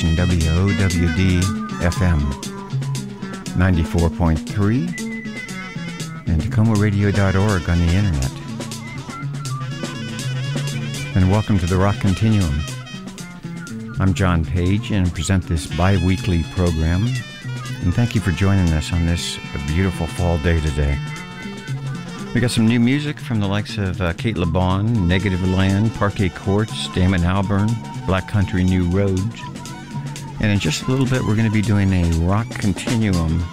station WOWD FM 94.3 and TacomaRadio.org on the internet. And welcome to the Rock Continuum. I'm John Page and present this bi weekly program. And thank you for joining us on this beautiful fall day today. We got some new music from the likes of uh, Cate Le Bon, Negativland, Parquet Courts, Damon Albarn, Black Country New Roads. And in just a little bit, we're going to be doing a rock continuum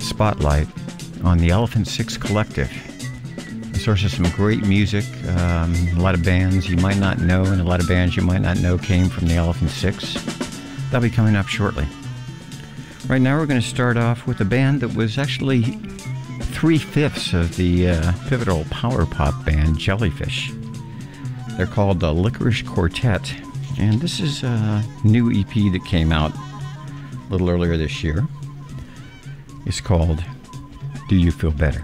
spotlight on the Elephant Six Collective. A source of some great music. Um, a lot of bands you might not know, and a lot of bands you might not know came from the Elephant Six. That'll be coming up shortly. Right now, we're going to start off with a band that was actually three fifths of the uh, pivotal power pop band Jellyfish. They're called the Lickerish Quartet, and this is a new EP that came out a little earlier this year. It's called Do You Feel Better?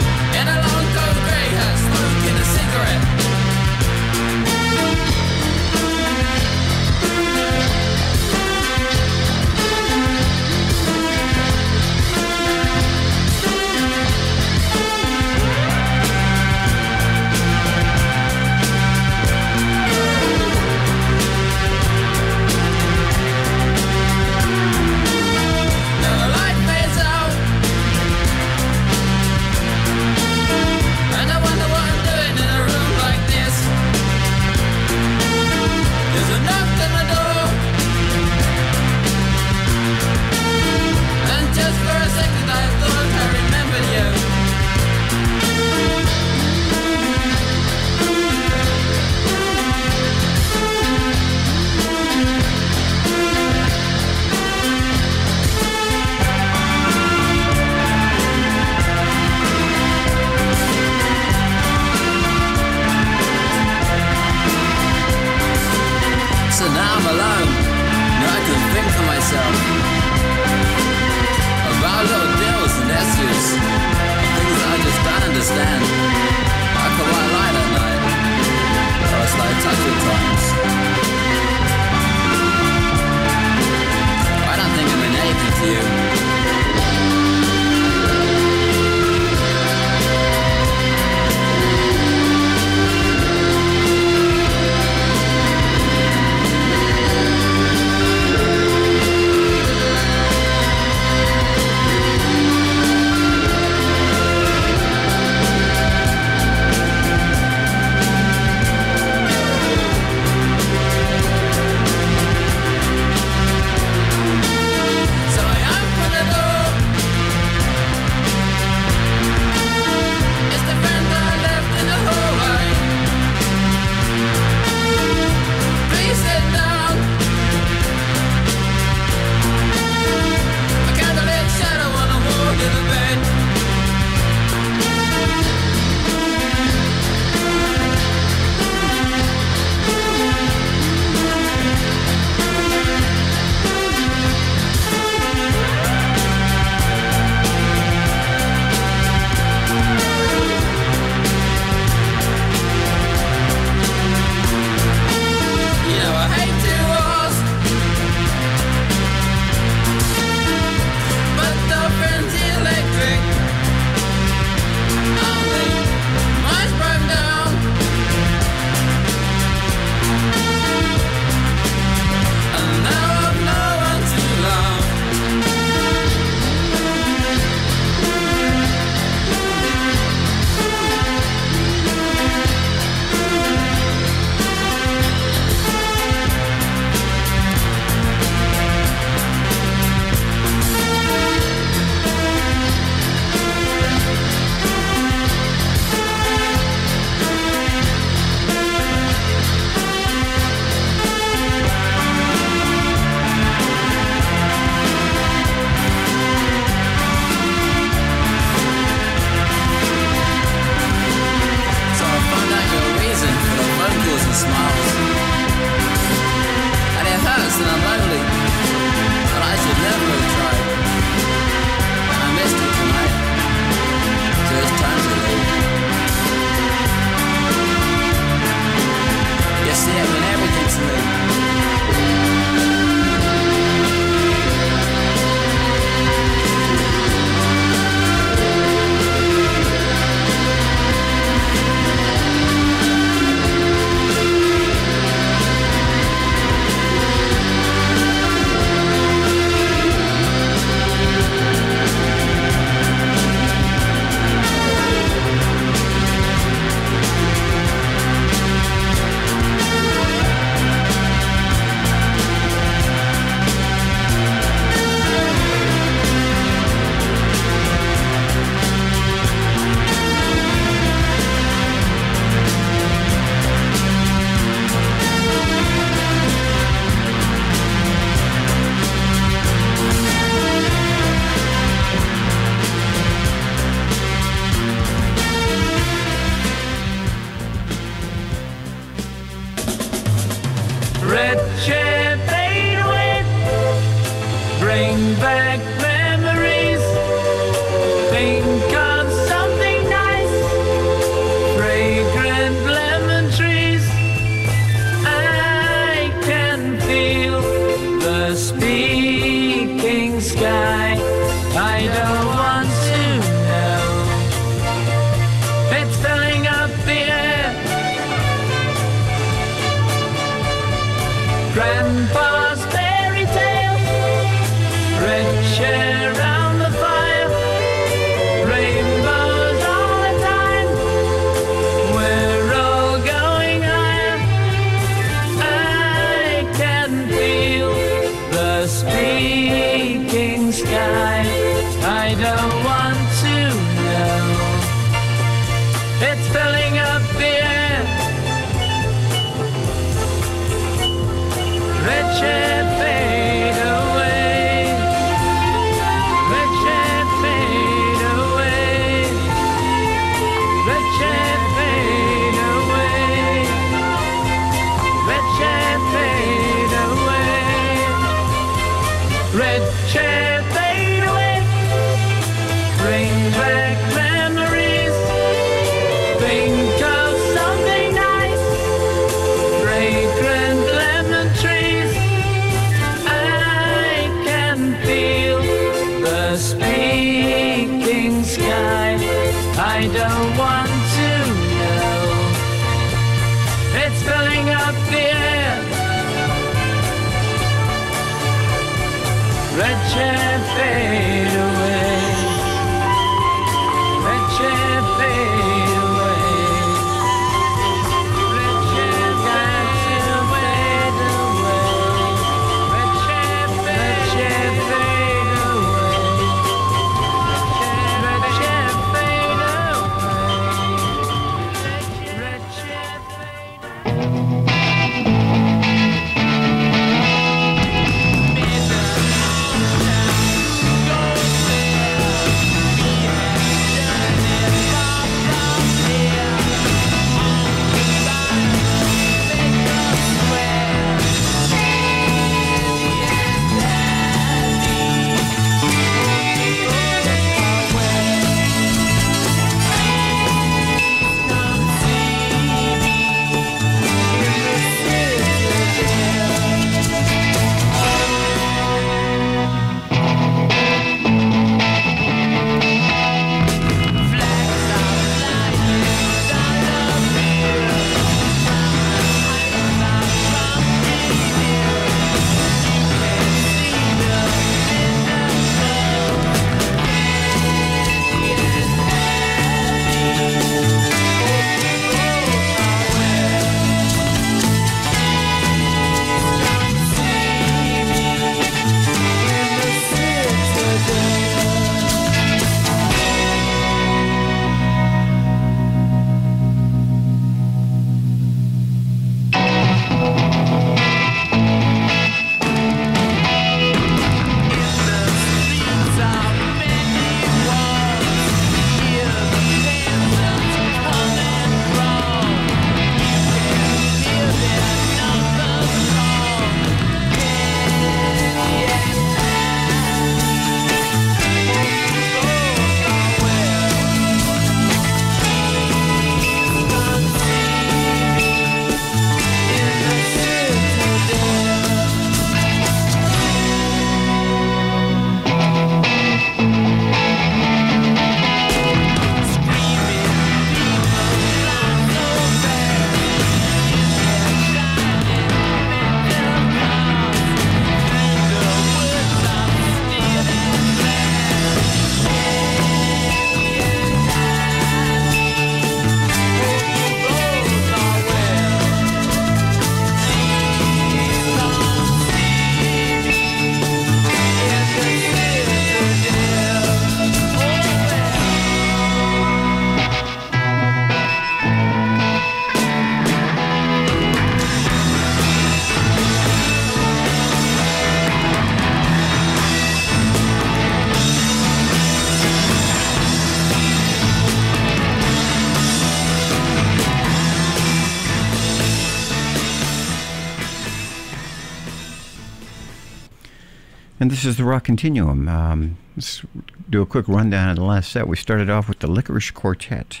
This is the Rock Continuum. Um, let's do a quick rundown of the last set. We started off with the Lickerish Quartet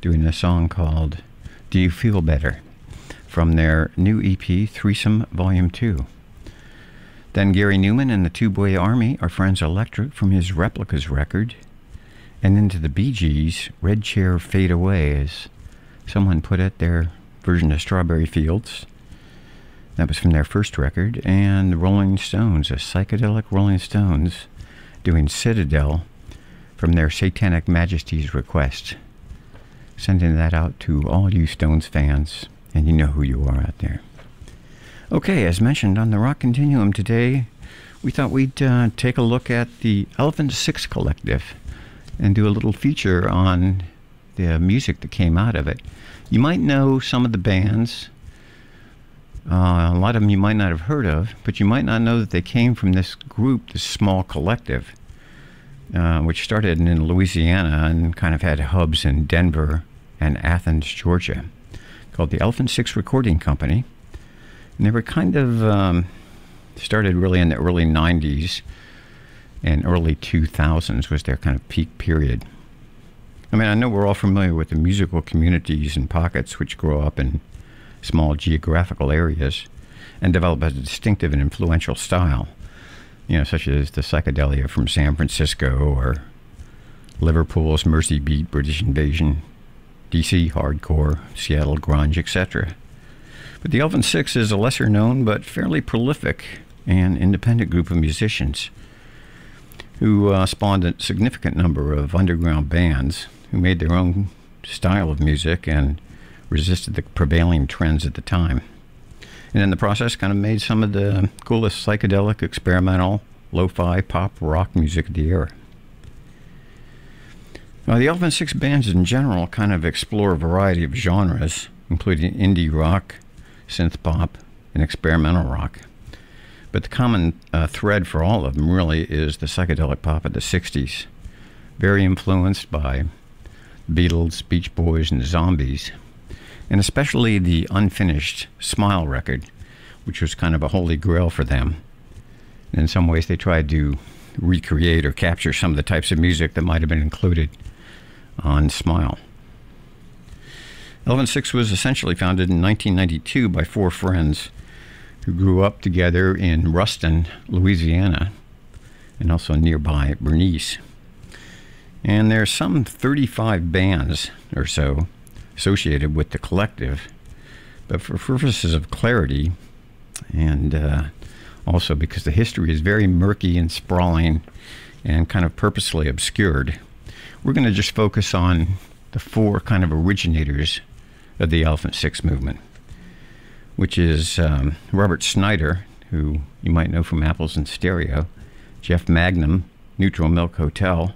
doing a song called Do You Feel Better from their new EP, Threesome Volume 2. Then Gary Numan and the Tubeway Army, Are Friends Electric from his Replicas record. And into the Bee Gees, Red Chair Fade Away, as someone put it, their version of Strawberry Fields. That was from their first record. And the Rolling Stones, a psychedelic Rolling Stones, doing Citadel from their Satanic Majesties Request. Sending that out to all you Stones fans, and you know who you are out there. Okay, as mentioned on the Rock Continuum today, we thought we'd uh, take a look at the Elephant Six Collective and do a little feature on the music that came out of it. You might know some of the bands uh, a lot of them you might not have heard of, but you might not know that they came from this group, this small collective, uh, which started in Louisiana and kind of had hubs in Denver and Athens, Georgia, called the Elephant Six Recording Company. And they were kind of um, started really in the early 90s and early 2000s was their kind of peak period. I mean, I know we're all familiar with the musical communities and pockets which grow up in small geographical areas and develop a distinctive and influential style, you know, such as the psychedelia from San Francisco or Liverpool's Mersey Beat, British Invasion, DC hardcore, Seattle grunge, etc. But the Elephant Six is a lesser known but fairly prolific and independent group of musicians who uh, spawned a significant number of underground bands who made their own style of music and resisted the prevailing trends at the time. And in the process, kind of made some of the coolest psychedelic, experimental, lo fi, pop, rock music of the era. Now, the Elephant Six bands in general kind of explore a variety of genres, including indie rock, synth pop, and experimental rock. But the common uh, thread for all of them really is the psychedelic pop of the 60s, very influenced by Beatles, Beach Boys, and Zombies, and especially the unfinished Smile record, which was kind of a holy grail for them. In some ways, they tried to recreate or capture some of the types of music that might have been included on Smile. Elephant Six was essentially founded in 1992 by four friends who grew up together in Ruston, Louisiana, and also nearby Bernice. And there's some 35 bands or so associated with the collective. But for purposes of clarity, and uh, also because the history is very murky and sprawling and kind of purposely obscured, we're going to just focus on the four kind of originators of the Elephant Six movement, which is um, Robert Schneider, who you might know from Apples in Stereo, Jeff Mangum, Neutral Milk Hotel,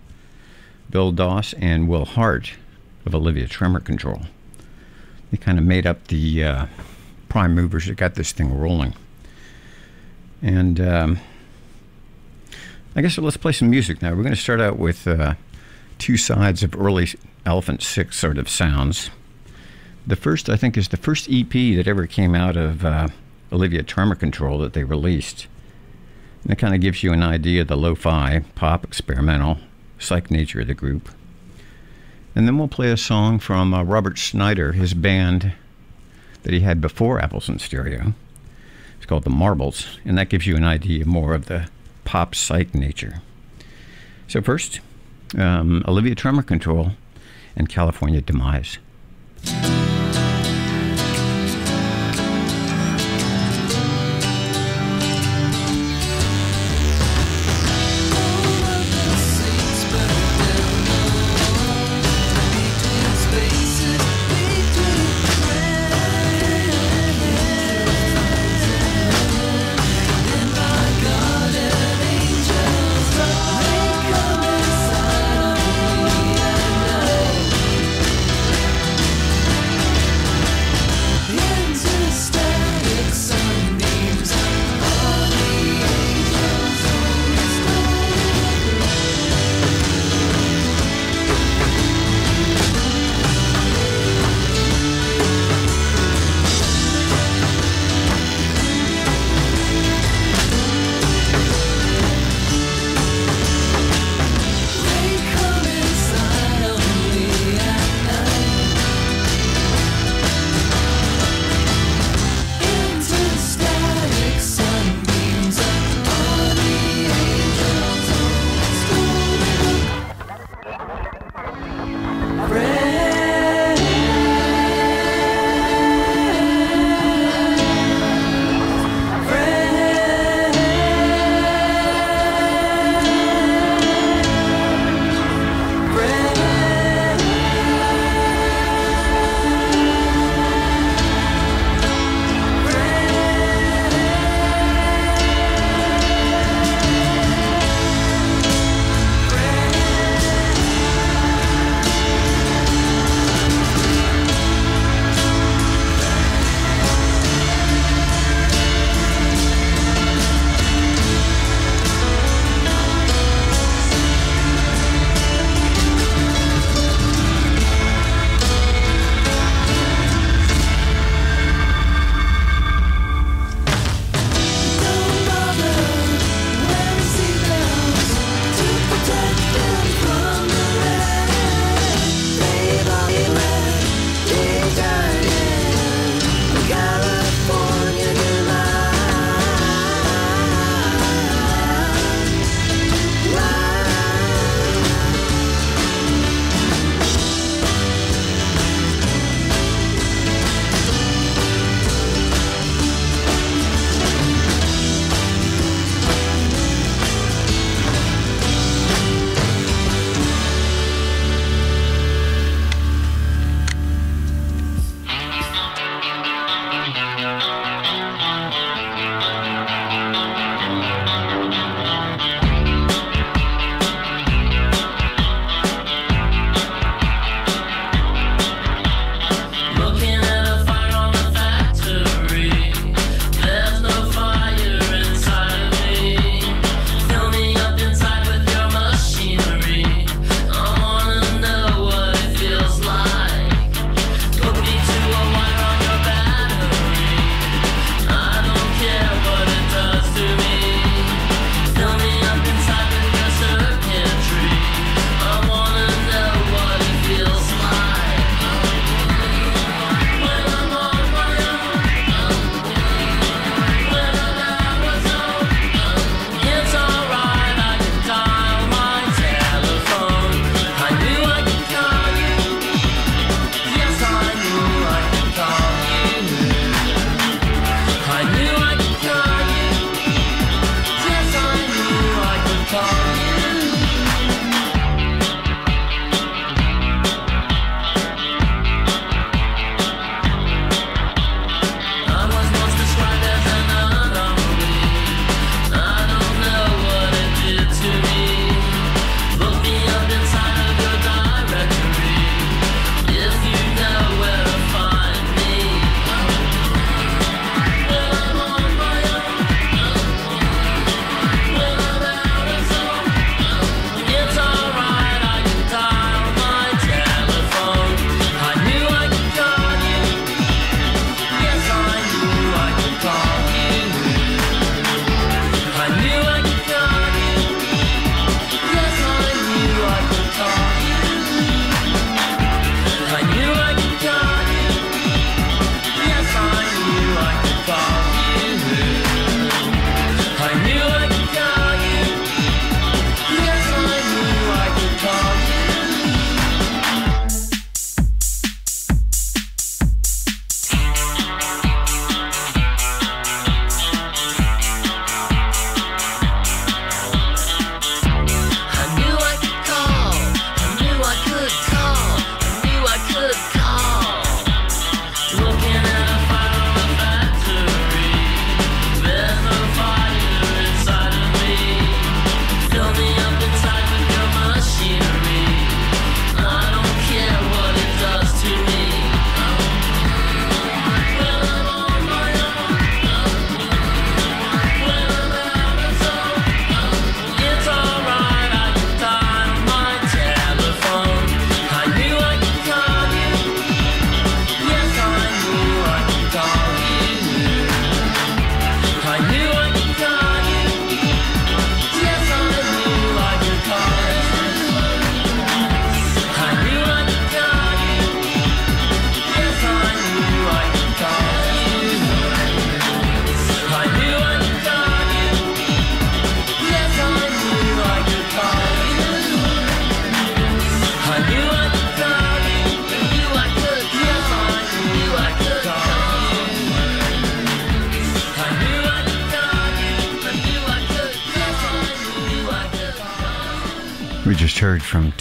Bill Doss, and Will Hart of Olivia Tremor Control. They kind of made up the uh, prime movers that got this thing rolling. And um, I guess let's play some music now. We're going to start out with uh, two sides of early Elephant Six sort of sounds. The first, I think, is the first EP that ever came out of uh, Olivia Tremor Control that they released. And it kind of gives you an idea of the lo fi, pop, experimental, psych nature of the group. And then we'll play a song from uh, Robert Schneider, his band that he had before Apples in Stereo. It's called The Marbles, and that gives you an idea more of the pop psych nature. So, first, um, Olivia Tremor Control and California Demise.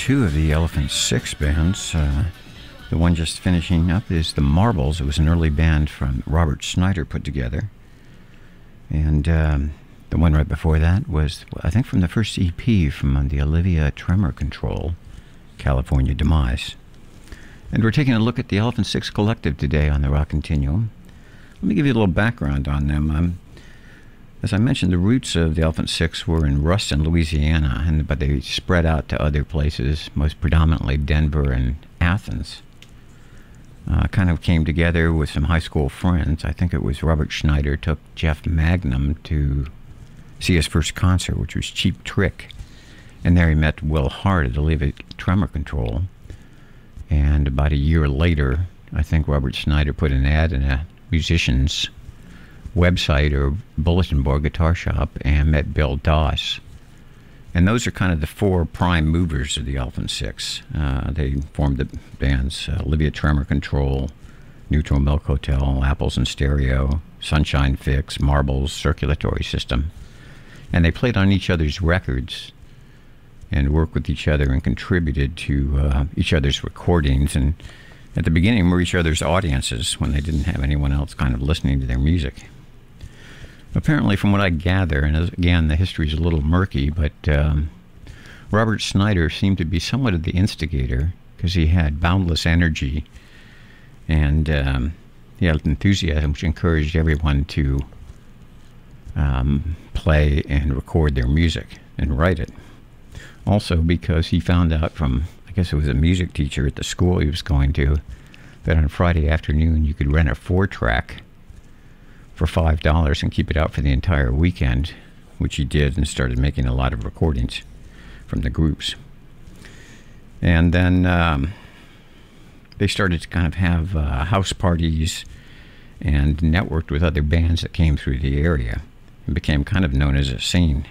Two of the Elephant Six bands. Uh, the one just finishing up is the Marbles. It was an early band from Robert Schneider put together. And um, the one right before that was, I think, from the first EP from the Olivia Tremor Control, California Demise. And we're taking a look at the Elephant Six Collective today on the Rock Continuum. Let me give you a little background on them. Um, as I mentioned, the roots of the Elephant Six were in Ruston, Louisiana, and but they spread out to other places, most predominantly Denver and Athens. Uh, kind of came together with some high school friends. I think it was Robert Schneider took Jeff Mangum to see his first concert, which was Cheap Trick, and there he met Will Hart at Olivia Tremor Control. And about a year later, I think Robert Schneider put an ad in a musician's website or bulletin board guitar shop and met Bill Doss. And those are kind of the four prime movers of the Elephant Six. Uh, they formed the bands uh, Olivia Tremor Control, Neutral Milk Hotel, Apples in Stereo, Sunshine Fix, Marbles, Circulatory System. And they played on each other's records and worked with each other and contributed to uh, each other's recordings. And at the beginning, were each other's audiences when they didn't have anyone else kind of listening to their music apparently, from what I gather, and again, the history is a little murky, but um, Robert Schneider seemed to be somewhat of the instigator because he had boundless energy and um, he had enthusiasm, which encouraged everyone to um, play and record their music and write it. Also, because he found out from, I guess it was a music teacher at the school he was going to, that on Friday afternoon you could rent a four track for five dollars and keep it out for the entire weekend, which he did and started making a lot of recordings from the groups. And then um, they started to kind of have uh, house parties and networked with other bands that came through the area and became kind of known as a scene.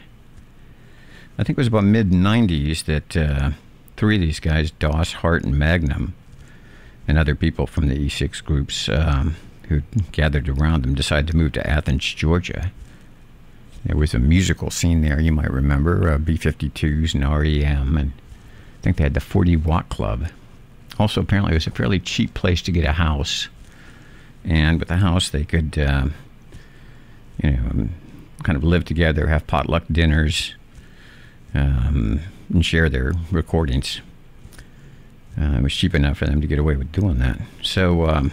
I think it was about mid 90s that uh, three of these guys, Doss, Hart, and Mangum, and other people from the E6 groups, um, who gathered around them decided to move to Athens, Georgia. There was a musical scene there, you might remember, uh, B 52s and REM, and I think they had the 40 Watt Club. Also, apparently, it was a fairly cheap place to get a house. And with the house, they could, uh, you know, kind of live together, have potluck dinners, um, and share their recordings. Uh, it was cheap enough for them to get away with doing that. So, um,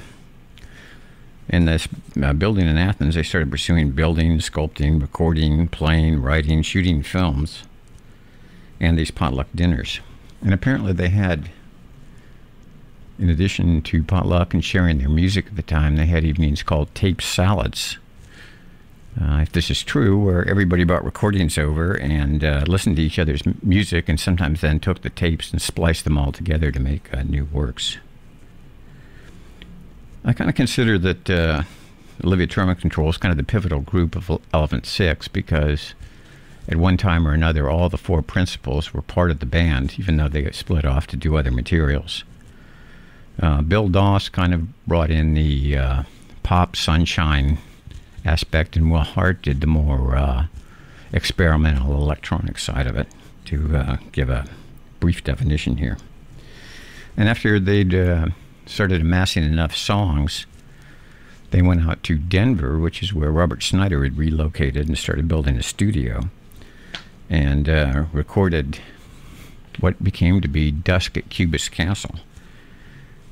in this uh, building in Athens, they started pursuing building, sculpting, recording, playing, writing, shooting films, and these potluck dinners. And apparently, they had, in addition to potluck and sharing their music at the time, they had evenings called tape salads. Uh, if this is true, where everybody brought recordings over and uh, listened to each other's music, and sometimes then took the tapes and spliced them all together to make uh, new works. I kind of consider that uh, Olivia Tremor Control is kind of the pivotal group of Elephant Six because at one time or another, all the four principals were part of the band, even though they split off to do other materials. Uh, Bill Doss kind of brought in the uh, pop sunshine aspect, and Will Hart did the more uh, experimental electronic side of it, to uh, give a brief definition here. And after they'd uh, started amassing enough songs, they went out to Denver, which is where Robert Schneider had relocated and started building a studio, and uh, recorded what became to be Dusk at Cubist Castle,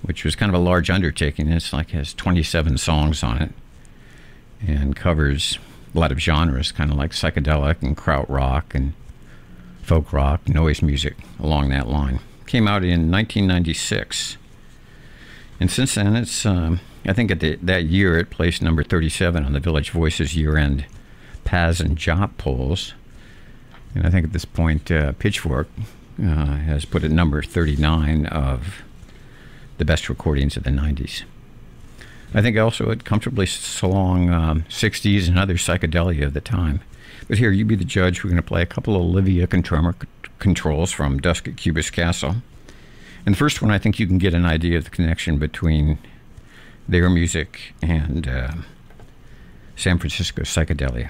which was kind of a large undertaking. It's like has 27 songs on it and covers a lot of genres, kind of like psychedelic and krautrock and folk rock, noise music along that line. Came out in 1996 and since then, it's um, I think at the, that year it placed number 37 on the Village Voices year-end Pazz and Jop polls. And I think at this point, uh, Pitchfork uh, has put it number 39 of the best recordings of the 90s. I think also it comfortably along um, 60s and other psychedelia of the time. But here, you be the judge. We're going to play a couple of Olivia Control controls from Dusk at Cubist Castle. And the first one, I think you can get an idea of the connection between their music and uh, San Francisco psychedelia.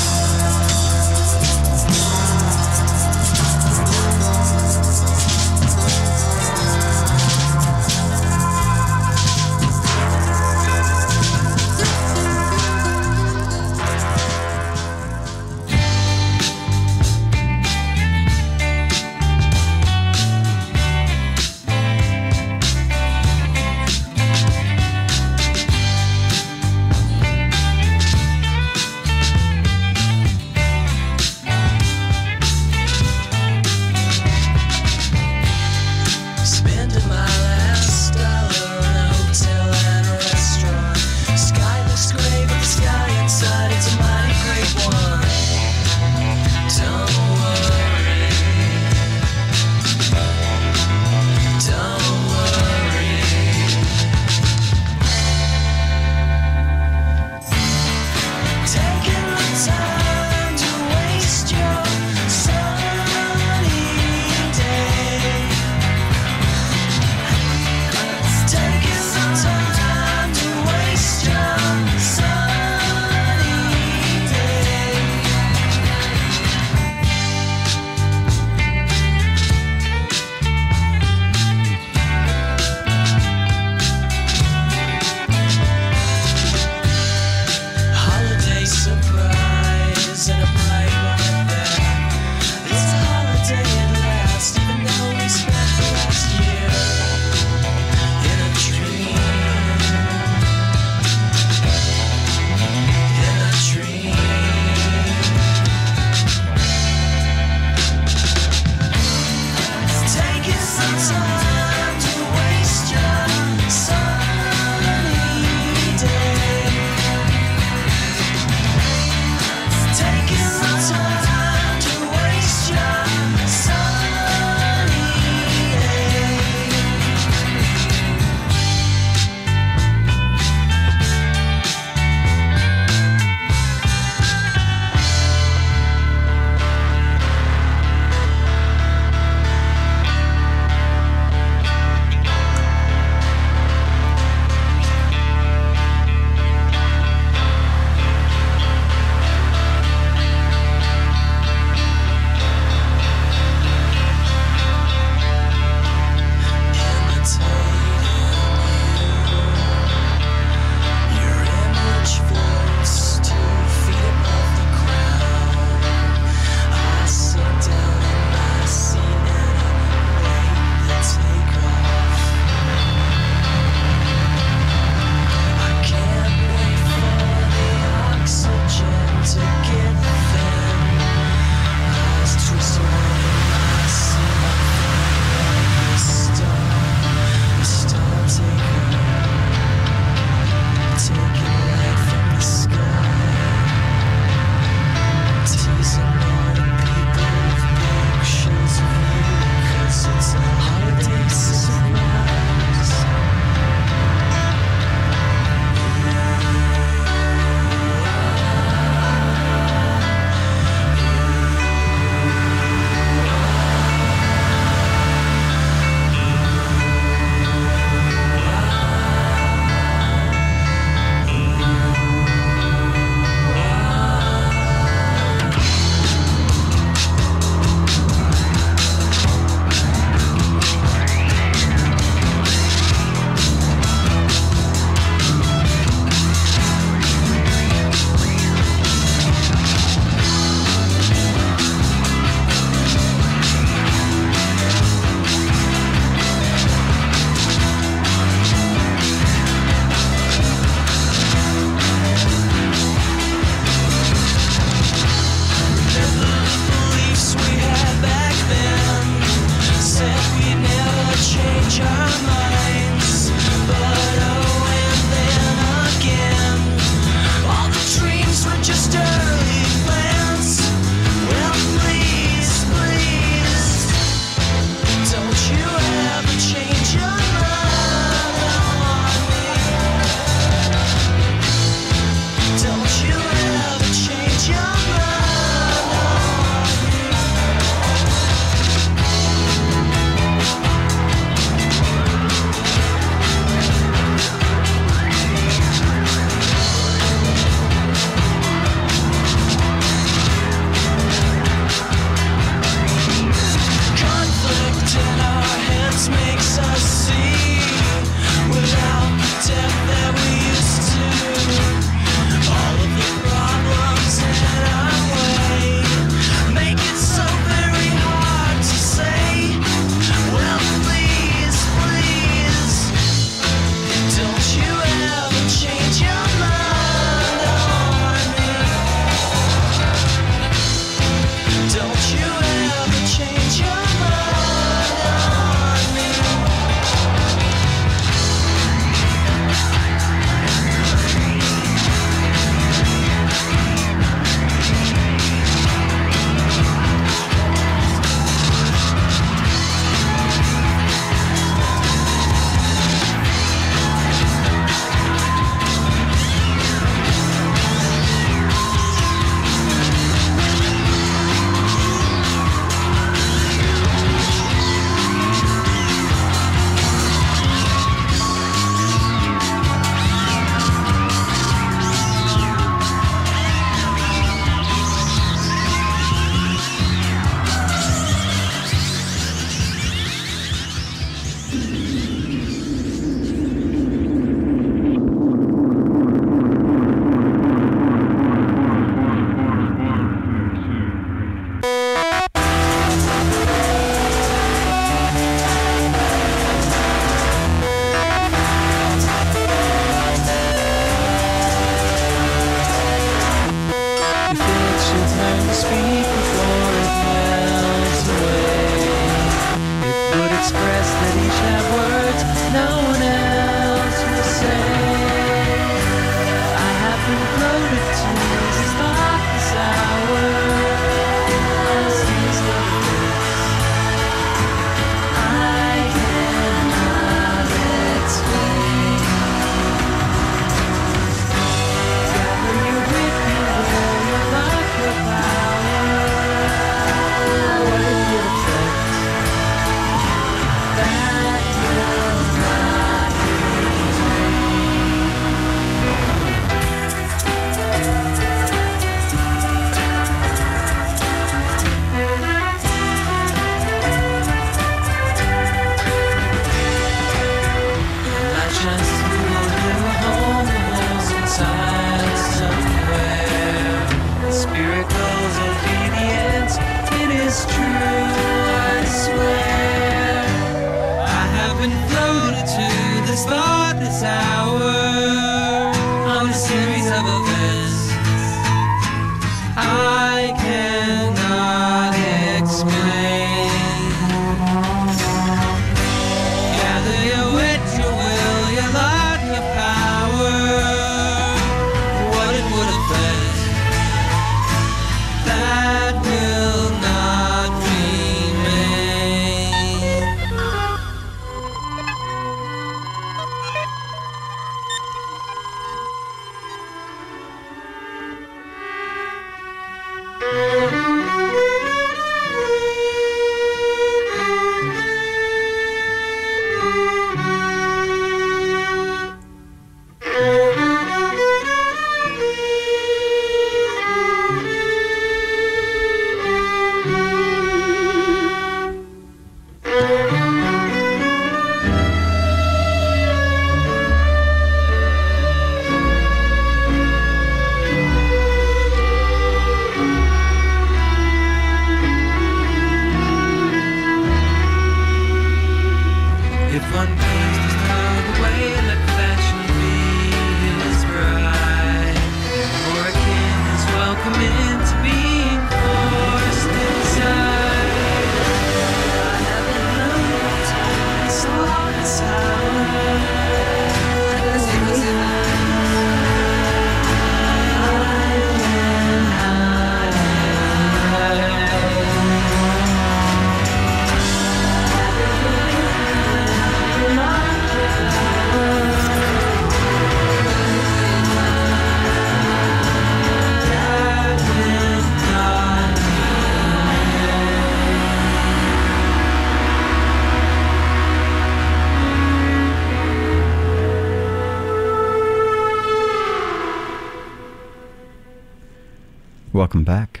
Welcome back.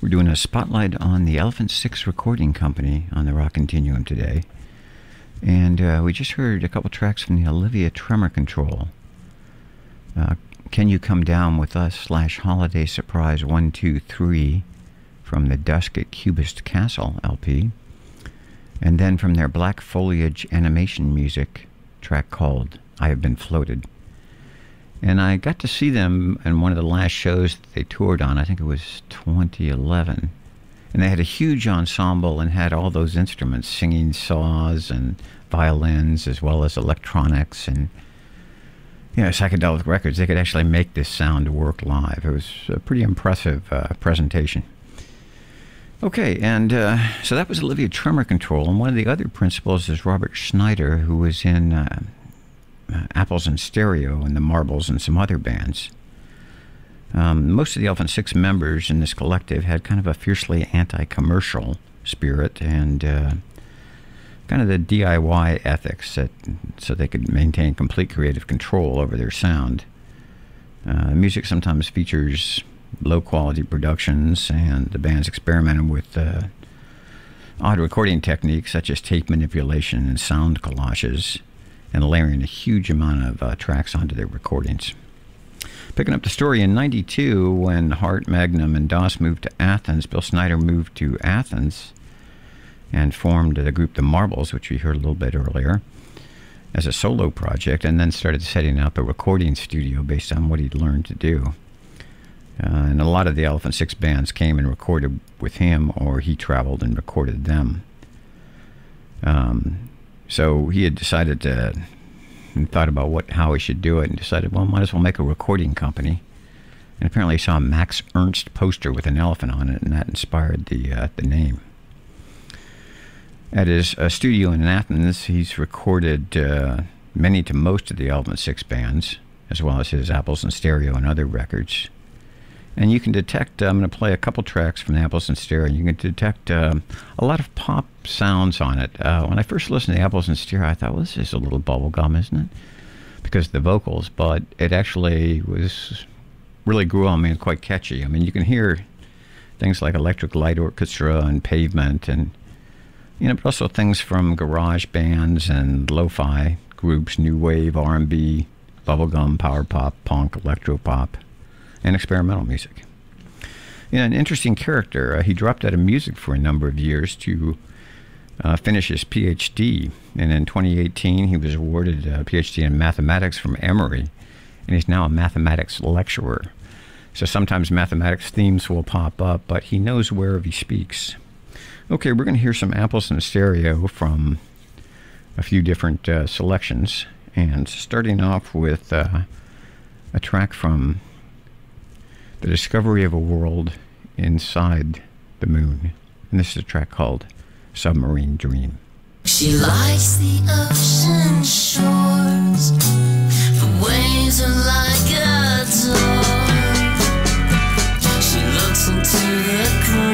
We're doing a spotlight on the Elephant Six Recording Company on the Rock Continuum today. And uh, we just heard a couple tracks from the Olivia Tremor Control. Uh, Can You Come Down With Us slash Holiday Surprise 123 from the Dusk at Cubist Castle LP. And then from their Black Foliage Animation Music track called I Have Been Floated. And I got to see them in one of the last shows that they toured on. I think it was 2011. And they had a huge ensemble and had all those instruments, singing saws and violins, as well as electronics and you know, psychedelic records. They could actually make this sound work live. It was a pretty impressive uh, presentation. Okay, and uh, so that was Olivia Tremor Control. And one of the other principals is Robert Schneider, who was in uh, uh, Apples in Stereo and the Marbles and some other bands. Um, most of the Elephant Six members in this collective had kind of a fiercely anti-commercial spirit and uh, kind of the DIY ethics that so they could maintain complete creative control over their sound. Uh, music sometimes features low quality productions, and the bands experimented with uh, odd recording techniques such as tape manipulation and sound collages and layering a huge amount of uh, tracks onto their recordings. Picking up the story in 92, when Hart, Mangum, and Doss moved to Athens, Bill Schneider moved to Athens and formed the group The Marbles, which we heard a little bit earlier, as a solo project, and then started setting up a recording studio based on what he'd learned to do. Uh, and a lot of the Elephant Six bands came and recorded with him, or he traveled and recorded them. Um, so he had decided to, thought about what how he should do it, and decided, well, might as well make a recording company. And apparently, he saw a Max Ernst poster with an elephant on it, and that inspired the uh, the name. At his uh, studio in Athens, he's recorded uh, many to most of the Elephant Six bands, as well as his Apples in Stereo and other records. And you can detect, I'm going to play a couple tracks from the Apples in Stereo. You can detect um, a lot of pop sounds on it. Uh, when I first listened to Apples in Stereo, I thought, well, this is a little bubblegum, isn't it? Because of the vocals, but it actually was really grew on me and quite catchy. I mean, you can hear things like Electric Light Orchestra and Pavement and you know, but also things from garage bands and lo-fi groups, new wave, R&B, bubblegum, power pop, punk, electro pop, and experimental music. You know, an interesting character. Uh, he dropped out of music for a number of years to uh, finish his PhD, and in 2018 he was awarded a PhD in mathematics from Emory, and he's now a mathematics lecturer. So sometimes mathematics themes will pop up, but he knows wherever he speaks. Okay, we're going to hear some apples in stereo from a few different uh, selections, and starting off with uh, a track from The Discovery of a World Inside the Moon. And this is a track called Submarine Dream. She likes the ocean shores. The waves are like a door. She looks into the green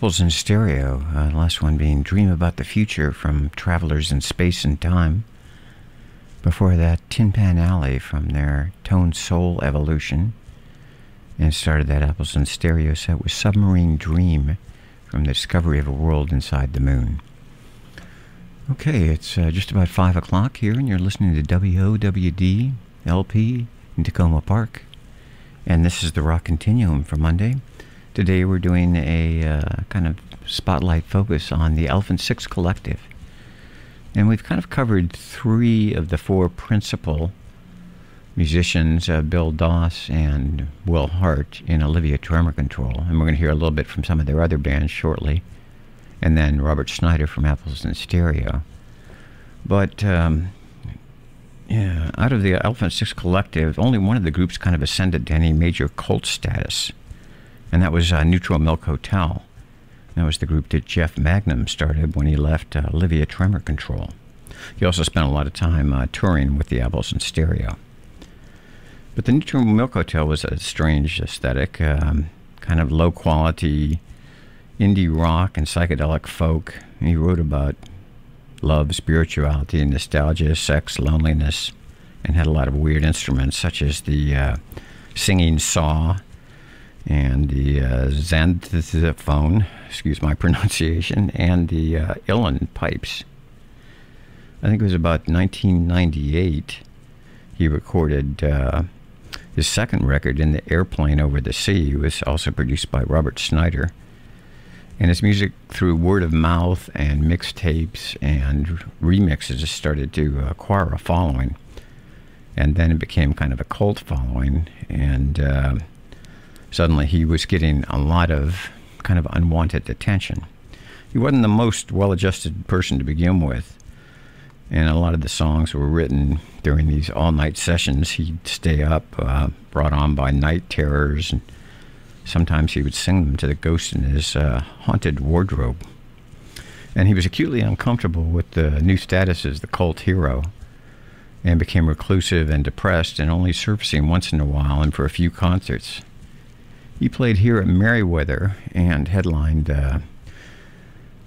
Apples in Stereo. Uh, last one being Dream About the Future from Travelers in Space and Time. Before that, Tin Pan Alley from their Tone Soul Evolution. And started that Apples in Stereo set with Submarine Dream from the Discovery of a World Inside the Moon. Okay, it's uh, just about 5 o'clock here, and you're listening to WOWD LP in Takoma Park. And this is the Rock Continuum for Monday. Today we're doing a uh, kind of spotlight focus on the Elephant Six Collective. And we've kind of covered three of the four principal musicians, uh, Bill Doss and Will Hart, in Olivia Tremor Control. And we're going to hear a little bit from some of their other bands shortly. And then Robert Schneider from Apples in Stereo. But um, yeah, out of the Elephant Six Collective, only one of the groups kind of ascended to any major cult status and that was uh, Neutral Milk Hotel. That was the group that Jeff Mangum started when he left uh, Olivia Tremor Control. He also spent a lot of time uh, touring with the Apples in Stereo. But the Neutral Milk Hotel was a strange aesthetic, um, kind of low quality indie rock and psychedelic folk. He wrote about love, spirituality, nostalgia, sex, loneliness, and had a lot of weird instruments such as the uh, singing saw and the uh, xanthophone, excuse my pronunciation, and the uh, pipes. I think it was about 1998 he recorded uh, his second record in the airplane over the sea. It was also produced by Robert Schneider. And his music, through word of mouth and mixtapes and remixes, started to acquire a following. And then it became kind of a cult following. And uh, suddenly he was getting a lot of kind of unwanted attention. He wasn't the most well adjusted person to begin with, and a lot of the songs were written during these all night sessions. He'd stay up, uh, brought on by night terrors, and sometimes he would sing them to the ghost in his uh, haunted wardrobe. And he was acutely uncomfortable with the new status as the cult hero and became reclusive and depressed and only surfacing once in a while and for a few concerts. He played here at Merriweather and headlined uh,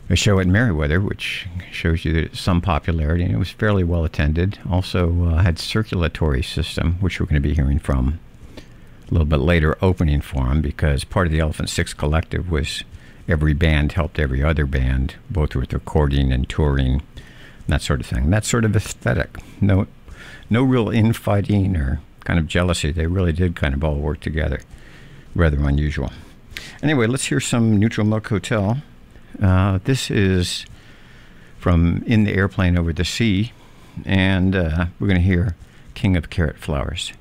a show at Merriweather, which shows you some popularity, and it was fairly well attended. Also uh, had circulatory system, which we're going to be hearing from a little bit later, opening for him because part of the Elephant Six Collective was every band helped every other band, both with recording and touring, and that sort of thing. That sort of aesthetic. No, no real infighting or kind of jealousy. They really did kind of all work together rather unusual. Anyway, let's hear some Neutral Milk Hotel. Uh, this is from In the Airplane Over the Sea, and uh, we're going to hear King of Carrot Flowers.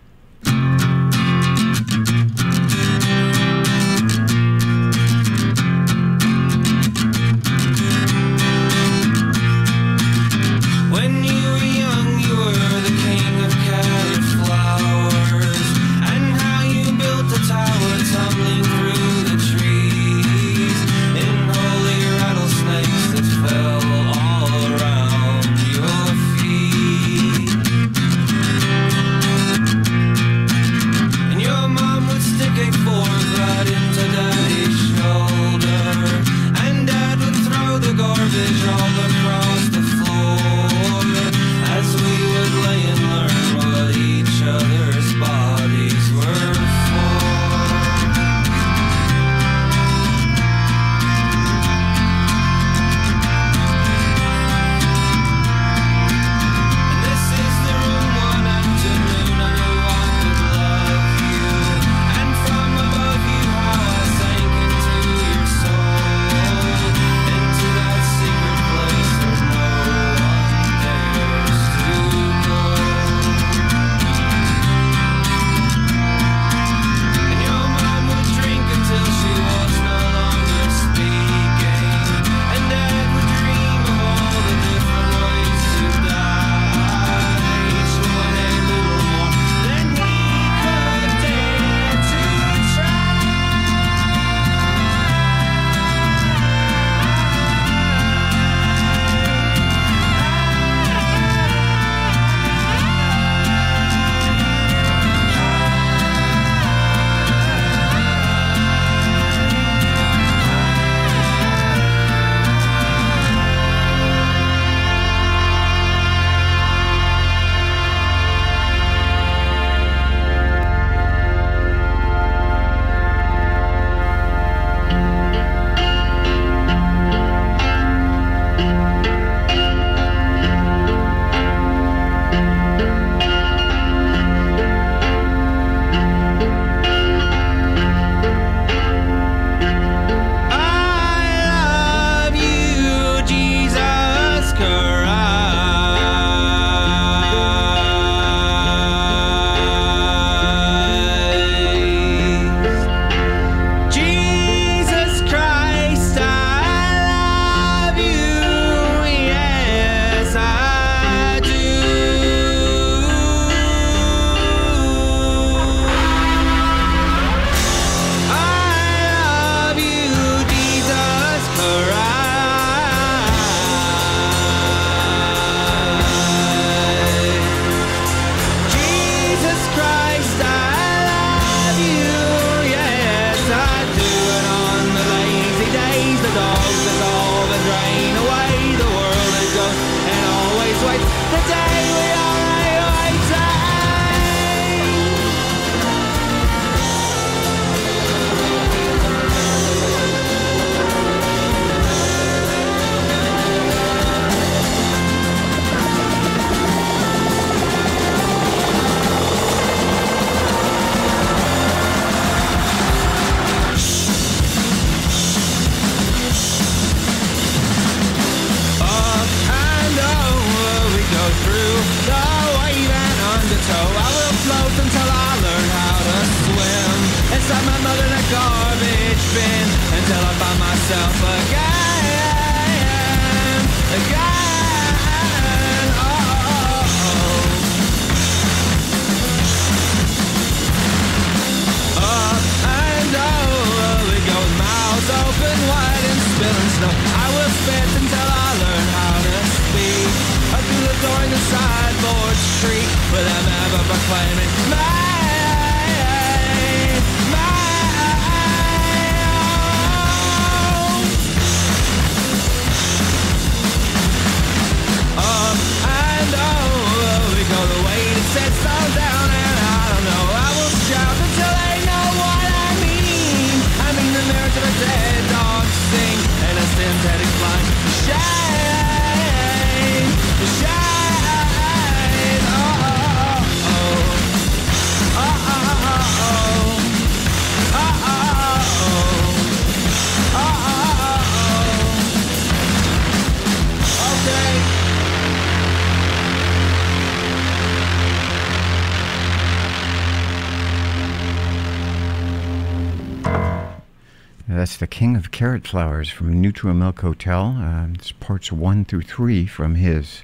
King of Carrot Flowers from Neutral Milk Hotel. Uh, it's parts one through three from his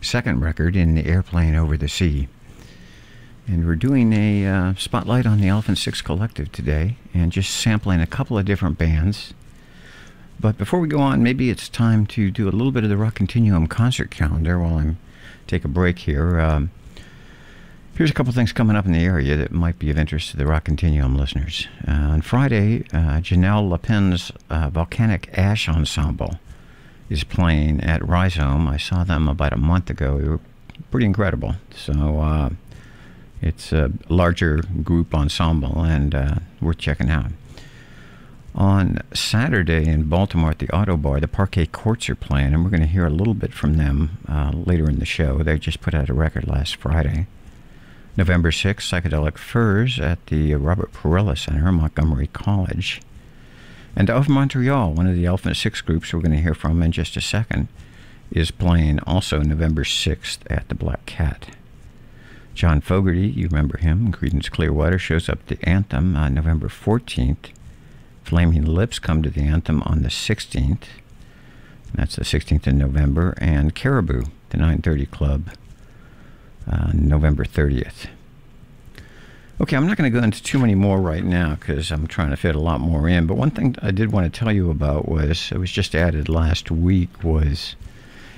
second record in the airplane over the sea. And we're doing a uh, spotlight on the Elephant Six Collective today and just sampling a couple of different bands. But before we go on, maybe it's time to do a little bit of the Rock Continuum concert calendar while I'm take a break here. Um, Here's a couple things coming up in the area that might be of interest to the Rock Continuum listeners. Uh, on Friday, uh, Janelle Lapin's uh, Volcanic Ash Ensemble is playing at Rhizome. I saw them about a month ago. They were pretty incredible. So uh, it's a larger group ensemble and uh, worth checking out. On Saturday in Baltimore at the Ottobar, the Parquet Courts are playing, and we're going to hear a little bit from them uh, later in the show. They just put out a record last Friday. November 6th, Psychedelic Furs at the Robert Parilla Center, Montgomery College. And of Montreal, one of the Elephant Six groups we're going to hear from in just a second, is playing also November 6th at the Black Cat. John Fogerty, you remember him, Creedence Clearwater, shows up the Anthem on November 14th. Flaming Lips come to the Anthem on the 16th. That's the 16th of November. And Caribou, the 930 Club, uh, November 30th. Okay, I'm not going to go into too many more right now because I'm trying to fit a lot more in. But one thing I did want to tell you about was it was just added last week was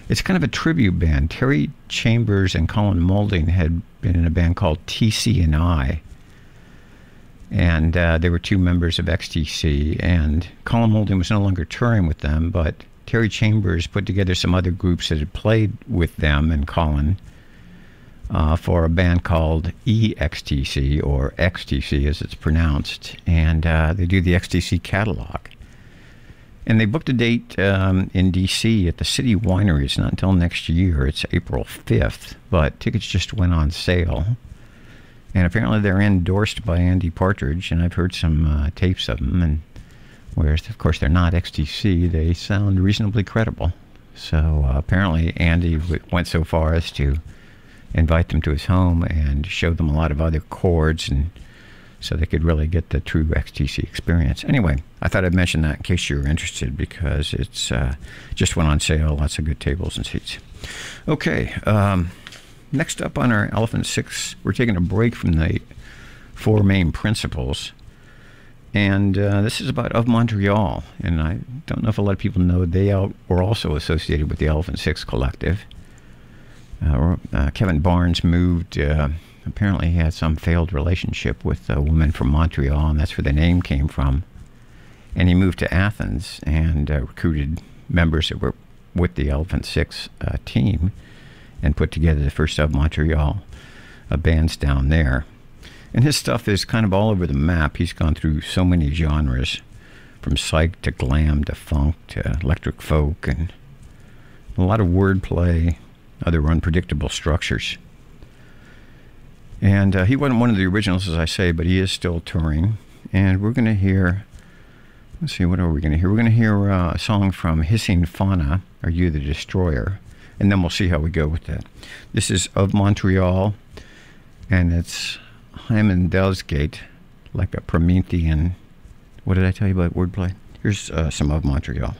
it's kind of a tribute band. Terry Chambers and Colin Moulding had been in a band called TC and I, and uh, they were two members of XTC. And Colin Moulding was no longer touring with them, but Terry Chambers put together some other groups that had played with them and Colin uh, for a band called EXTC or XTC as it's pronounced, and uh, they do the XTC catalog. And they booked a date um, in DC at the City Winery. It's not until next year. It's April 5th, but tickets just went on sale. And apparently they're endorsed by Andy Partridge, and I've heard some uh, tapes of them. And whereas, of course, they're not XTC, they sound reasonably credible. So uh, apparently Andy w- went so far as to invite them to his home and show them a lot of other chords and so they could really get the true XTC experience. Anyway, I thought I'd mention that in case you were interested because it's uh, just went on sale. Lots of good tables and seats. Okay, um, next up on our Elephant Six, we're taking a break from the four main principles. And uh, this is about Of Montreal. And I don't know if a lot of people know they al- were also associated with the Elephant Six Collective. Uh, uh, Kevin Barnes moved. Uh, apparently, he had some failed relationship with a woman from Montreal, and that's where the name came from. And he moved to Athens and uh, recruited members that were with the Elephant Six uh, team, and put together the first of Montreal uh, bands down there. And his stuff is kind of all over the map. He's gone through so many genres, from psych to glam to funk to electric folk, and a lot of wordplay, other unpredictable structures. And uh, he wasn't one of the originals, as I say, but he is still touring. And we're going to hear, let's see, what are we going to hear? We're going to hear uh, a song from Hissing Fauna, Are You the Destroyer? And then we'll see how we go with that. This is Of Montreal, and it's Heimdalsgate, like a Promethean. What did I tell you about wordplay? Here's uh, some of Montreal.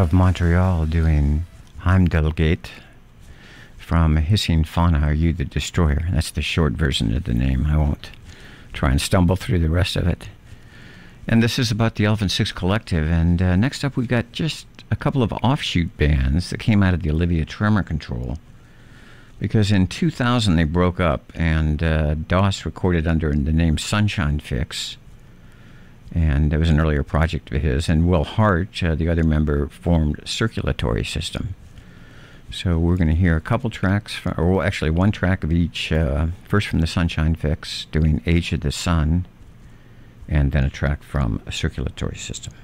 Of Montreal doing Heimdalsgate from Hissing Fauna, Are You the Destroyer? That's the short version of the name. I won't try and stumble through the rest of it. And this is about the Elephant Six Collective. And uh, next up, we've got just a couple of offshoot bands that came out of the Olivia Tremor Control. Because in 2000 they broke up, and uh, Doss recorded under the name Sunshine Fix and it was an earlier project of his. And Will Hart, uh, the other member, formed Circulatory System. So we're going to hear a couple tracks, from, or well, actually one track of each. Uh, first from the Sunshine Fix, doing Age of the Sun, and then a track from a Circulatory System.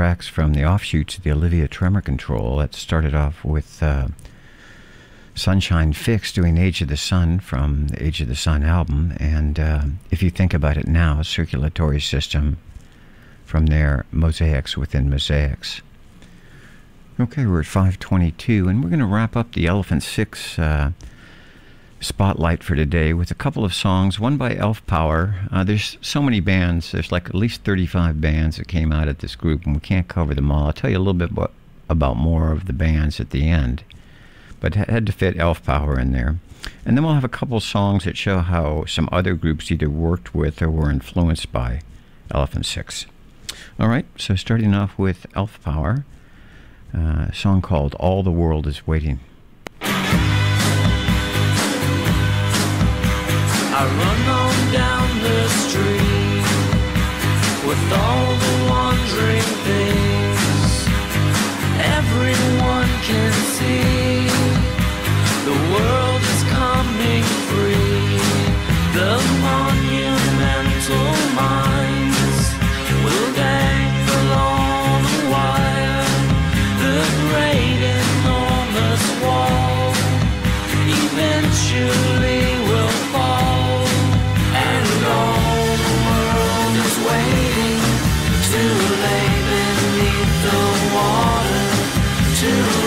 Tracks from the offshoots of the Olivia Tremor Control that started off with uh, Sunshine Fix doing Age of the Sun from the Age of the Sun album. And uh, if you think about it now, circulatory system from their mosaics within mosaics. Okay, we're at 522, and we're going to wrap up the Elephant Six uh, spotlight for today with a couple of songs. One by Elf Power. Uh, there's so many bands. There's like at least 35 bands that came out at this group, and we can't cover them all. I'll tell you a little bit about, about more of the bands at the end, but had to fit Elf Power in there. And then we'll have a couple songs that show how some other groups either worked with or were influenced by Elephant Six. All right, so starting off with Elf Power, uh, a song called All the World is Waiting. I run on down the street with all the wandering things. Everyone can see to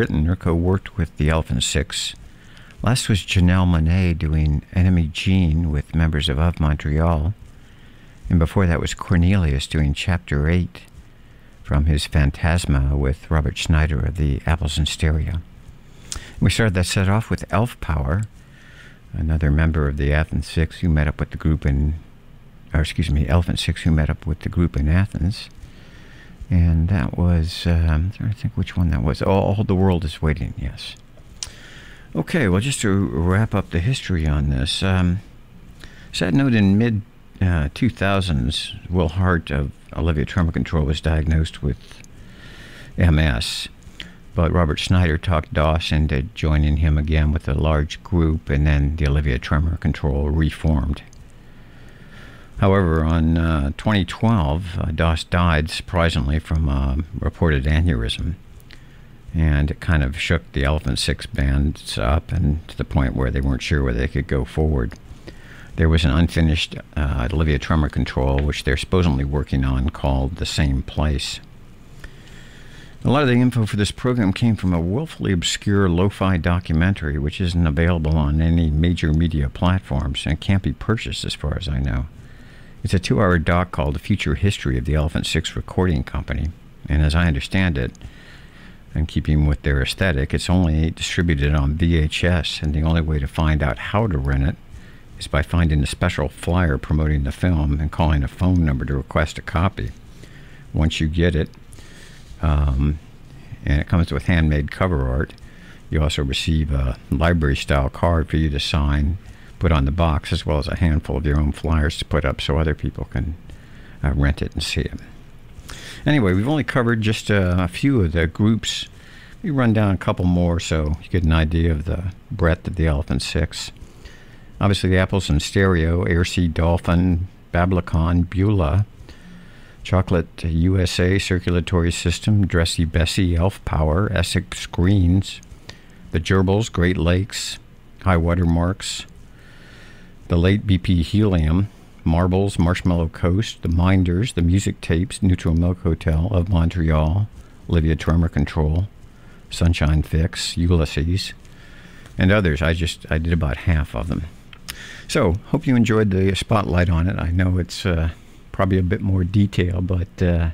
co-written or co-worked with the Elephant Six. Last was Janelle Monáe doing Enemy Gene with members of Of Montreal. And before that was Cornelius doing Chapter 8 from his Fantasma with Robert Schneider of the Apples in Stereo. We started that set off with Elf Power, another member of the Athens Six who met up with the group in, or excuse me, Elephant Six who met up with the group in Athens. And that was, um, to think which one that was. Oh, All the World is Waiting, yes. Okay, well, just to wrap up the history on this, um, sad note in mid uh, 2000s, Will Hart of Olivia Tremor Control was diagnosed with MS. But Robert Schneider talked Doss into joining him again with a large group, and then the Olivia Tremor Control reformed. However, on uh, 2012, uh, Doss died surprisingly from a reported aneurysm. And it kind of shook the Elephant Six bands up and to the point where they weren't sure whether they could go forward. There was an unfinished uh, Olivia Tremor Control, which they're supposedly working on, called The Same Place. A lot of the info for this program came from a willfully obscure lo fi documentary, which isn't available on any major media platforms and can't be purchased as far as I know. It's a two hour doc called The Future History of the Elephant Six Recording Company, and as I understand it, in keeping with their aesthetic, it's only distributed on VHS, and the only way to find out how to rent it is by finding a special flyer promoting the film and calling a phone number to request a copy. Once you get it, um, and it comes with handmade cover art, you also receive a library style card for you to sign, put on the box, as well as a handful of your own flyers to put up so other people can uh, rent it and see it. Anyway, we've only covered just uh, a few of the groups. We run down a couple more so you get an idea of the breadth of the Elephant Six. Obviously, the Apples in Stereo, Airseed Dolphin, Bablicon, Beulah, Chocolate USA Circulatory System, Dressy Bessy, Elf Power, Essex Greens, the Gerbils, Great Lakes, High Water Marks, the late BP Helium, Marbles, Marshmallow Coast, the Minders, the Music Tapes, Neutral Milk Hotel of Montreal, Olivia Tremor Control, Sunshine Fix, Ulysses, and others. I just I did about half of them. So hope you enjoyed the spotlight on it. I know it's uh, probably a bit more detail, but uh,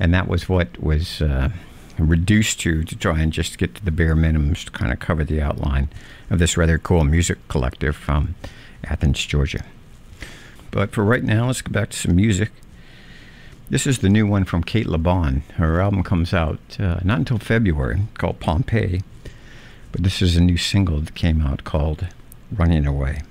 and that was what was uh, reduced to to try and just get to the bare minimums to kind of cover the outline of this rather cool music collective from Athens, Georgia. But for right now, let's go back to some music. This is the new one from Cate Le Bon. Her album comes out uh, not until February, called Pompeii. But this is a new single that came out called Running Away.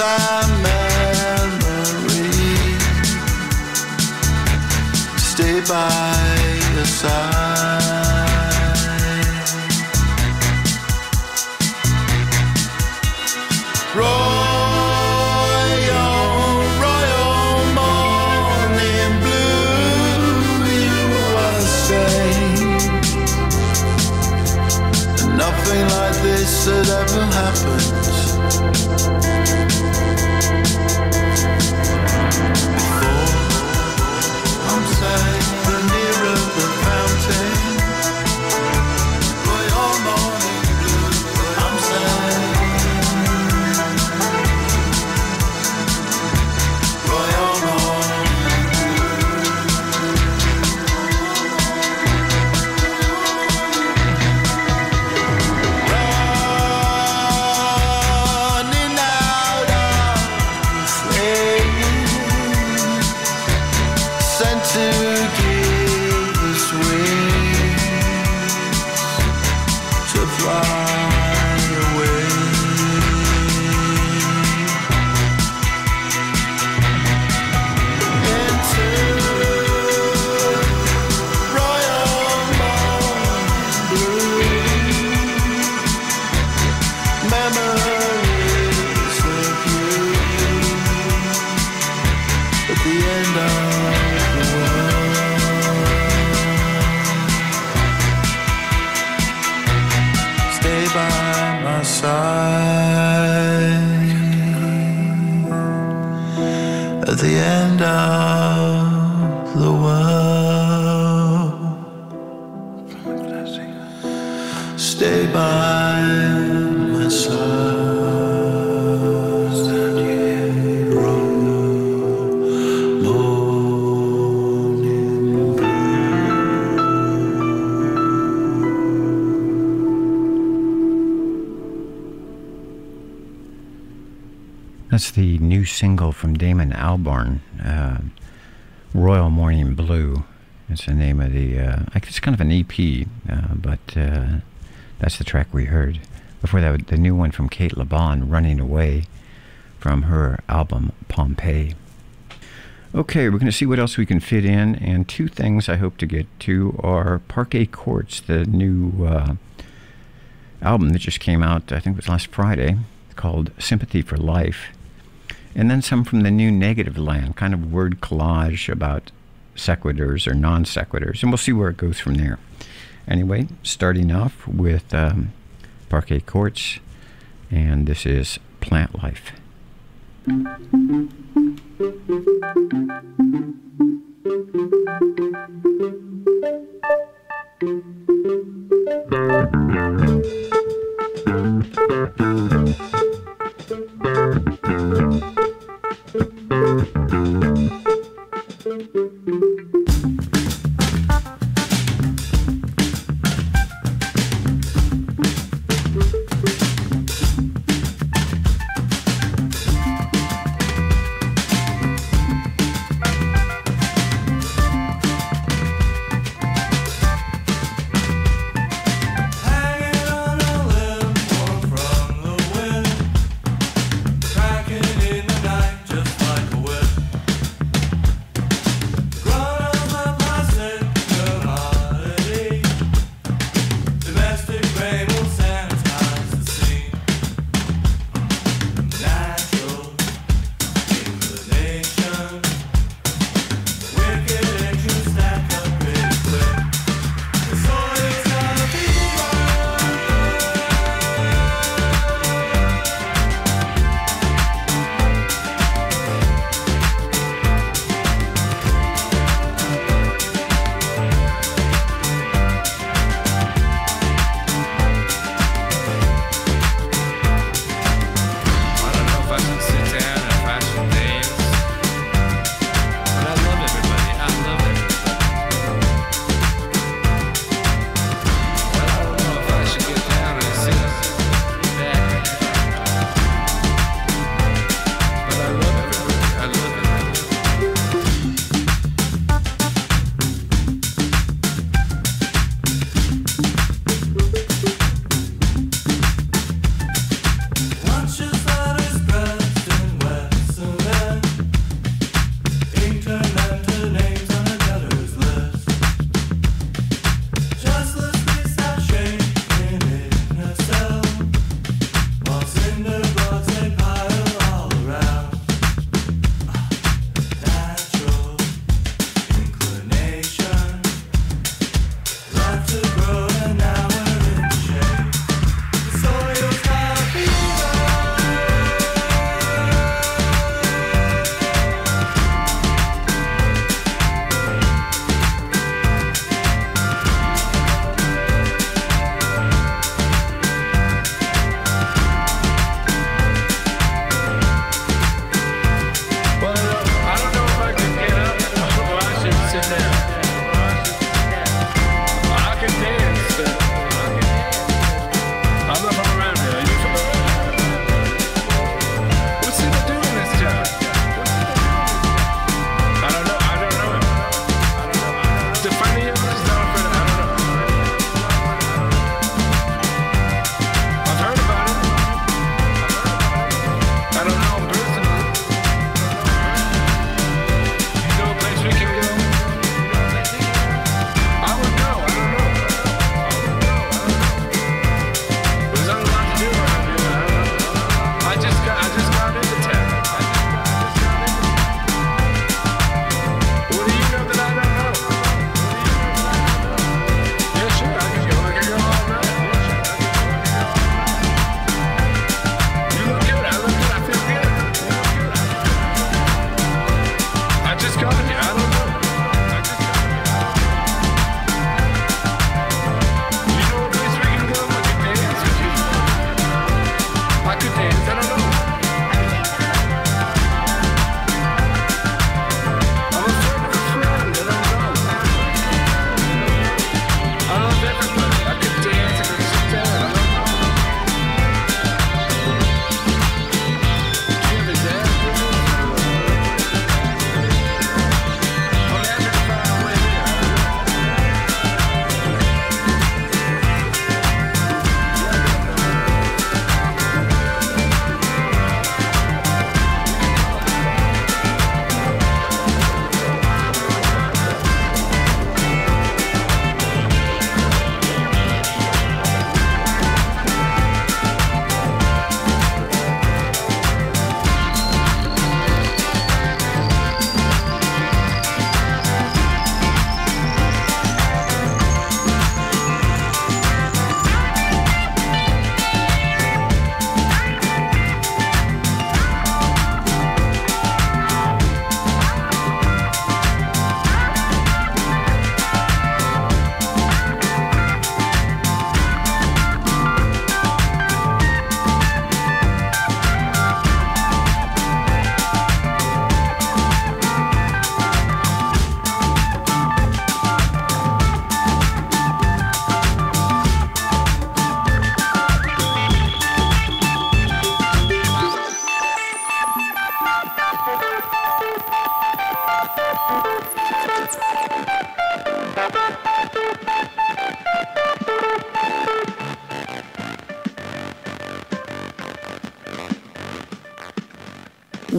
And memory. Stay by your side. From Damon Albarn, uh, Royal Morning Blue. It's the name of the. Uh, it's kind of an EP, uh, but uh, that's the track we heard. Before that, the new one from Cate Le Bon, Running Away, from her album Pompeii. Okay, we're going to see what else we can fit in, and two things I hope to get to are Parquet Courts, the new uh, album that just came out, I think it was last Friday, called Sympathy for Life and then some from the new Negativland, kind of word collage about sequiturs or non sequiturs, and we'll see where it goes from there. Anyway, starting off with um, parquet courts, and this is plant life. Thank you.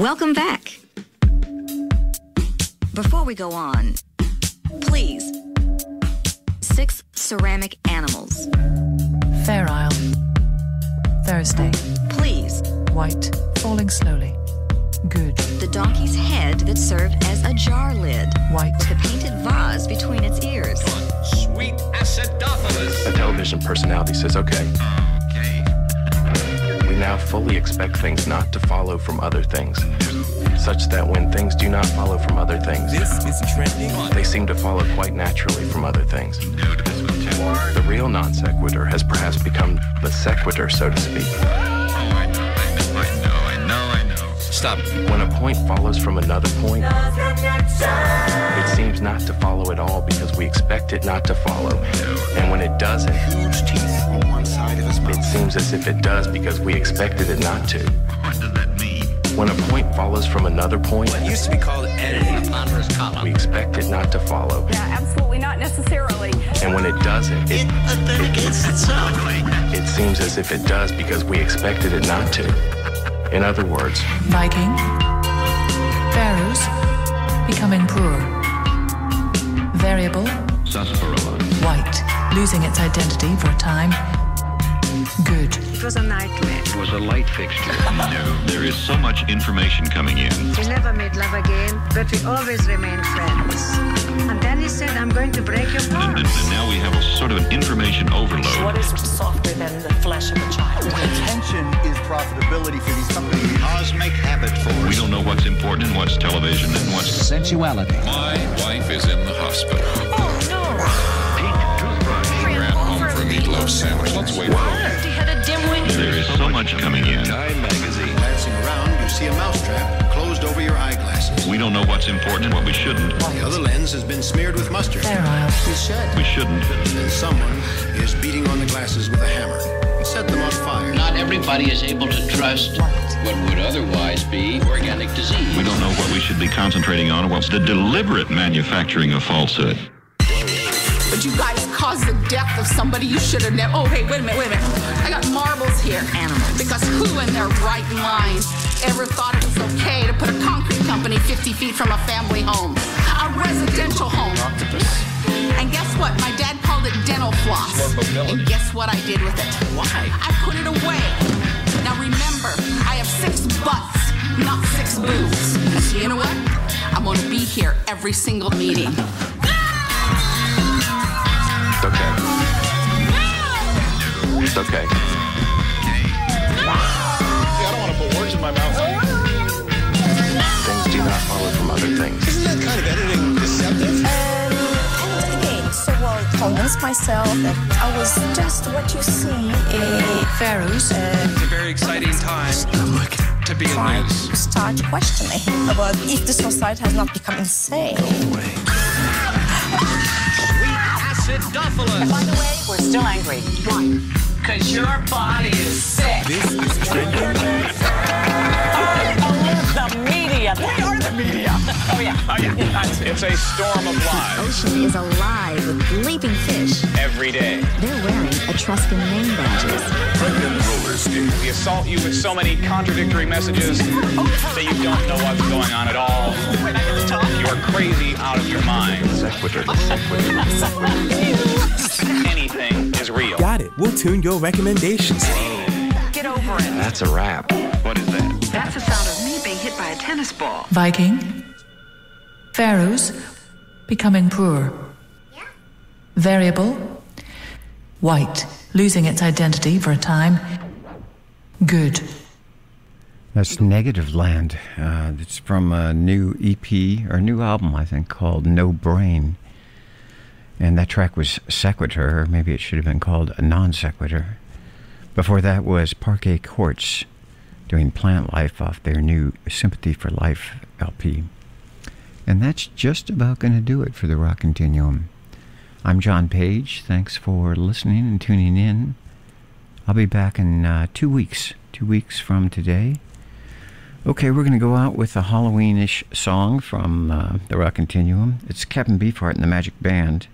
Welcome back. Before we go on, it if it does because we expected it not to. What does that mean? When a point follows from another point, It used to be called editing. a Ponderous we column. expect it not to follow. Yeah, absolutely not necessarily. And when it doesn't, it, authenticates itself. it seems as if it does because we expected it not to. In other words, Viking. Pharaohs. Becoming poor. Variable. Sarsaparilla. White. Losing its identity for a time. Good. It was a nightmare. It was a light fixture. no, there is so much information coming in. We never made love again, but we always remained friends. And then he said, I'm going to break your heart. and- and now we have a sort of an information overload. What is softer than the flesh of a child? Attention is profitability for these companies. Cosmic habit force. We don't know what's important and what's television and what's Sensuality. My wife is in the hospital. Oh, no. Pink toothbrush. Ran home for a meatloaf sandwich. Let's wait for her. There is so much coming in. Time magazine. Glancing around, you see a mousetrap closed over your eyeglasses. We don't know what's important and what we shouldn't. The other lens has been smeared with mustard. Fair Isle. We shouldn't. And someone is beating on the glasses with a hammer. Set them on fire. Not everybody is able to trust what would otherwise be organic disease. We don't know what we should be concentrating on or what's the deliberate manufacturing of falsehood. But you guys caused the death of somebody you should have never. Oh, hey, wait a minute, wait a minute. I got marbles here. Animals. Because who in their right mind ever thought it was okay to put a concrete company 50 feet from a family home? A residential home. And guess what? My dad called it dental floss. And guess what I did with it? Why? I put it away. Now remember, I have six butts, not six boobs. So you know what? I'm gonna be here every single meeting. It's okay. I don't want to put words in my mouth. Things do not follow from other things. Isn't that kind of editing deceptive? And again, so I convinced myself that I was just what you see. Pharaohs. Uh, it's a very exciting time to be in Trying news. to start questioning about if the society has not become insane. Acidophilus. By the way, we're still angry. Why? Because your body is sick. This is trending. The media. We are the media. Oh, yeah. Oh, yeah. it's a storm of lies The ocean is alive with leaping fish. every day. They're wearing Etruscan name badges. We assault you with so many contradictory messages that you don't know what's going on at all. You are crazy out of your mind. Sequitur. Anything is real. Got it. We'll tune your recommendations. Get over it. That's a wrap. What is that? That's the sound of me being hit by a tennis ball. Viking. Pharaohs. Becoming poor. Variable. White. Losing its identity for a time. Good. That's Negativland. Uh, it's from a new EP or new album, I think, called No Brain. And that track was Sequitur, or maybe it should have been called a Non Sequitur. Before that was Parquet Courts doing Plant Life off their new Sympathy for Life LP. And that's just about going to do it for the Rockcontinuum. I'm John Page. Thanks for listening and tuning in. I'll be back in uh, two weeks, two weeks from today. Okay, we're going to go out with a Halloweenish song from uh, the Rockcontinuum. It's Captain Beefheart and the Magic Band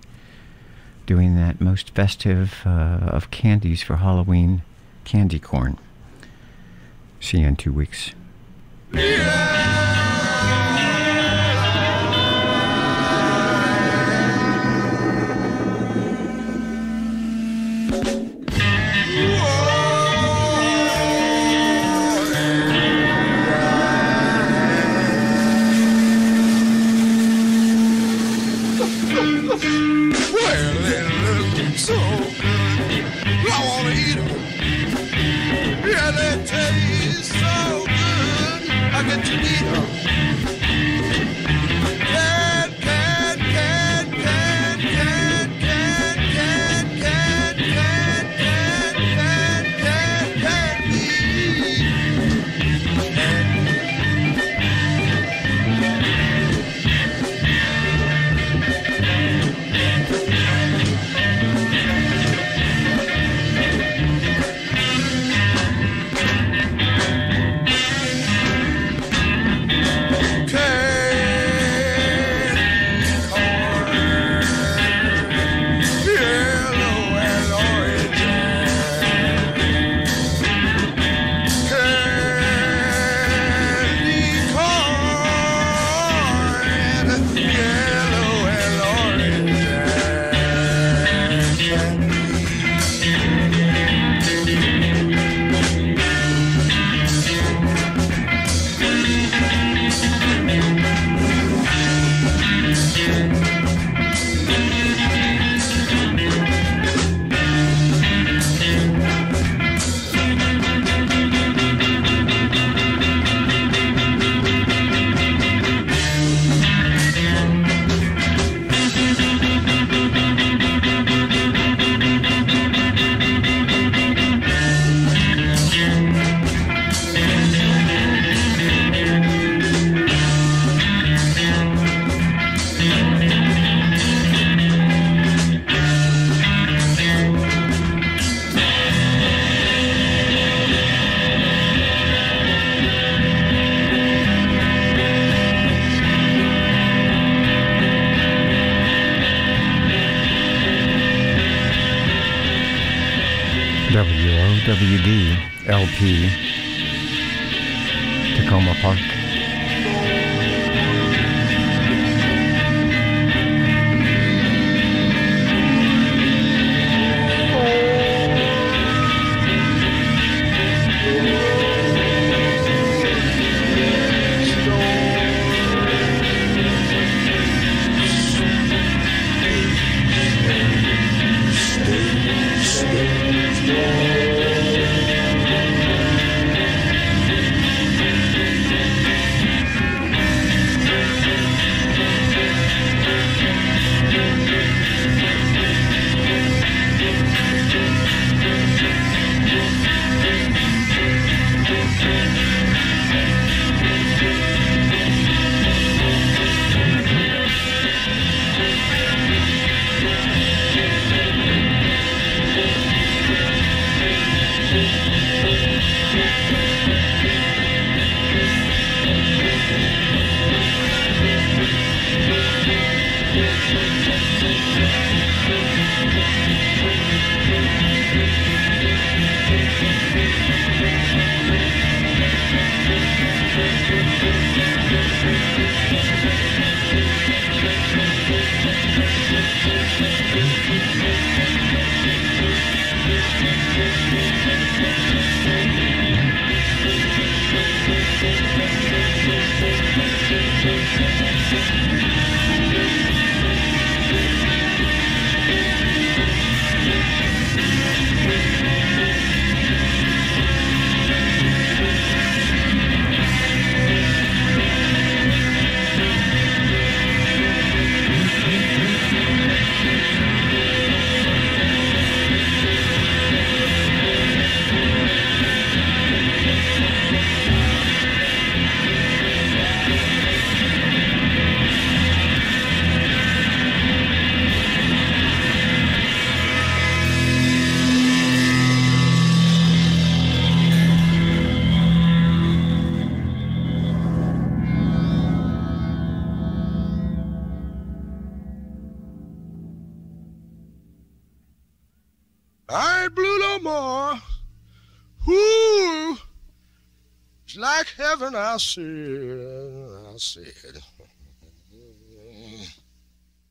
doing that most festive uh, of candies for Halloween candy corn. See you in two weeks. Yeah. place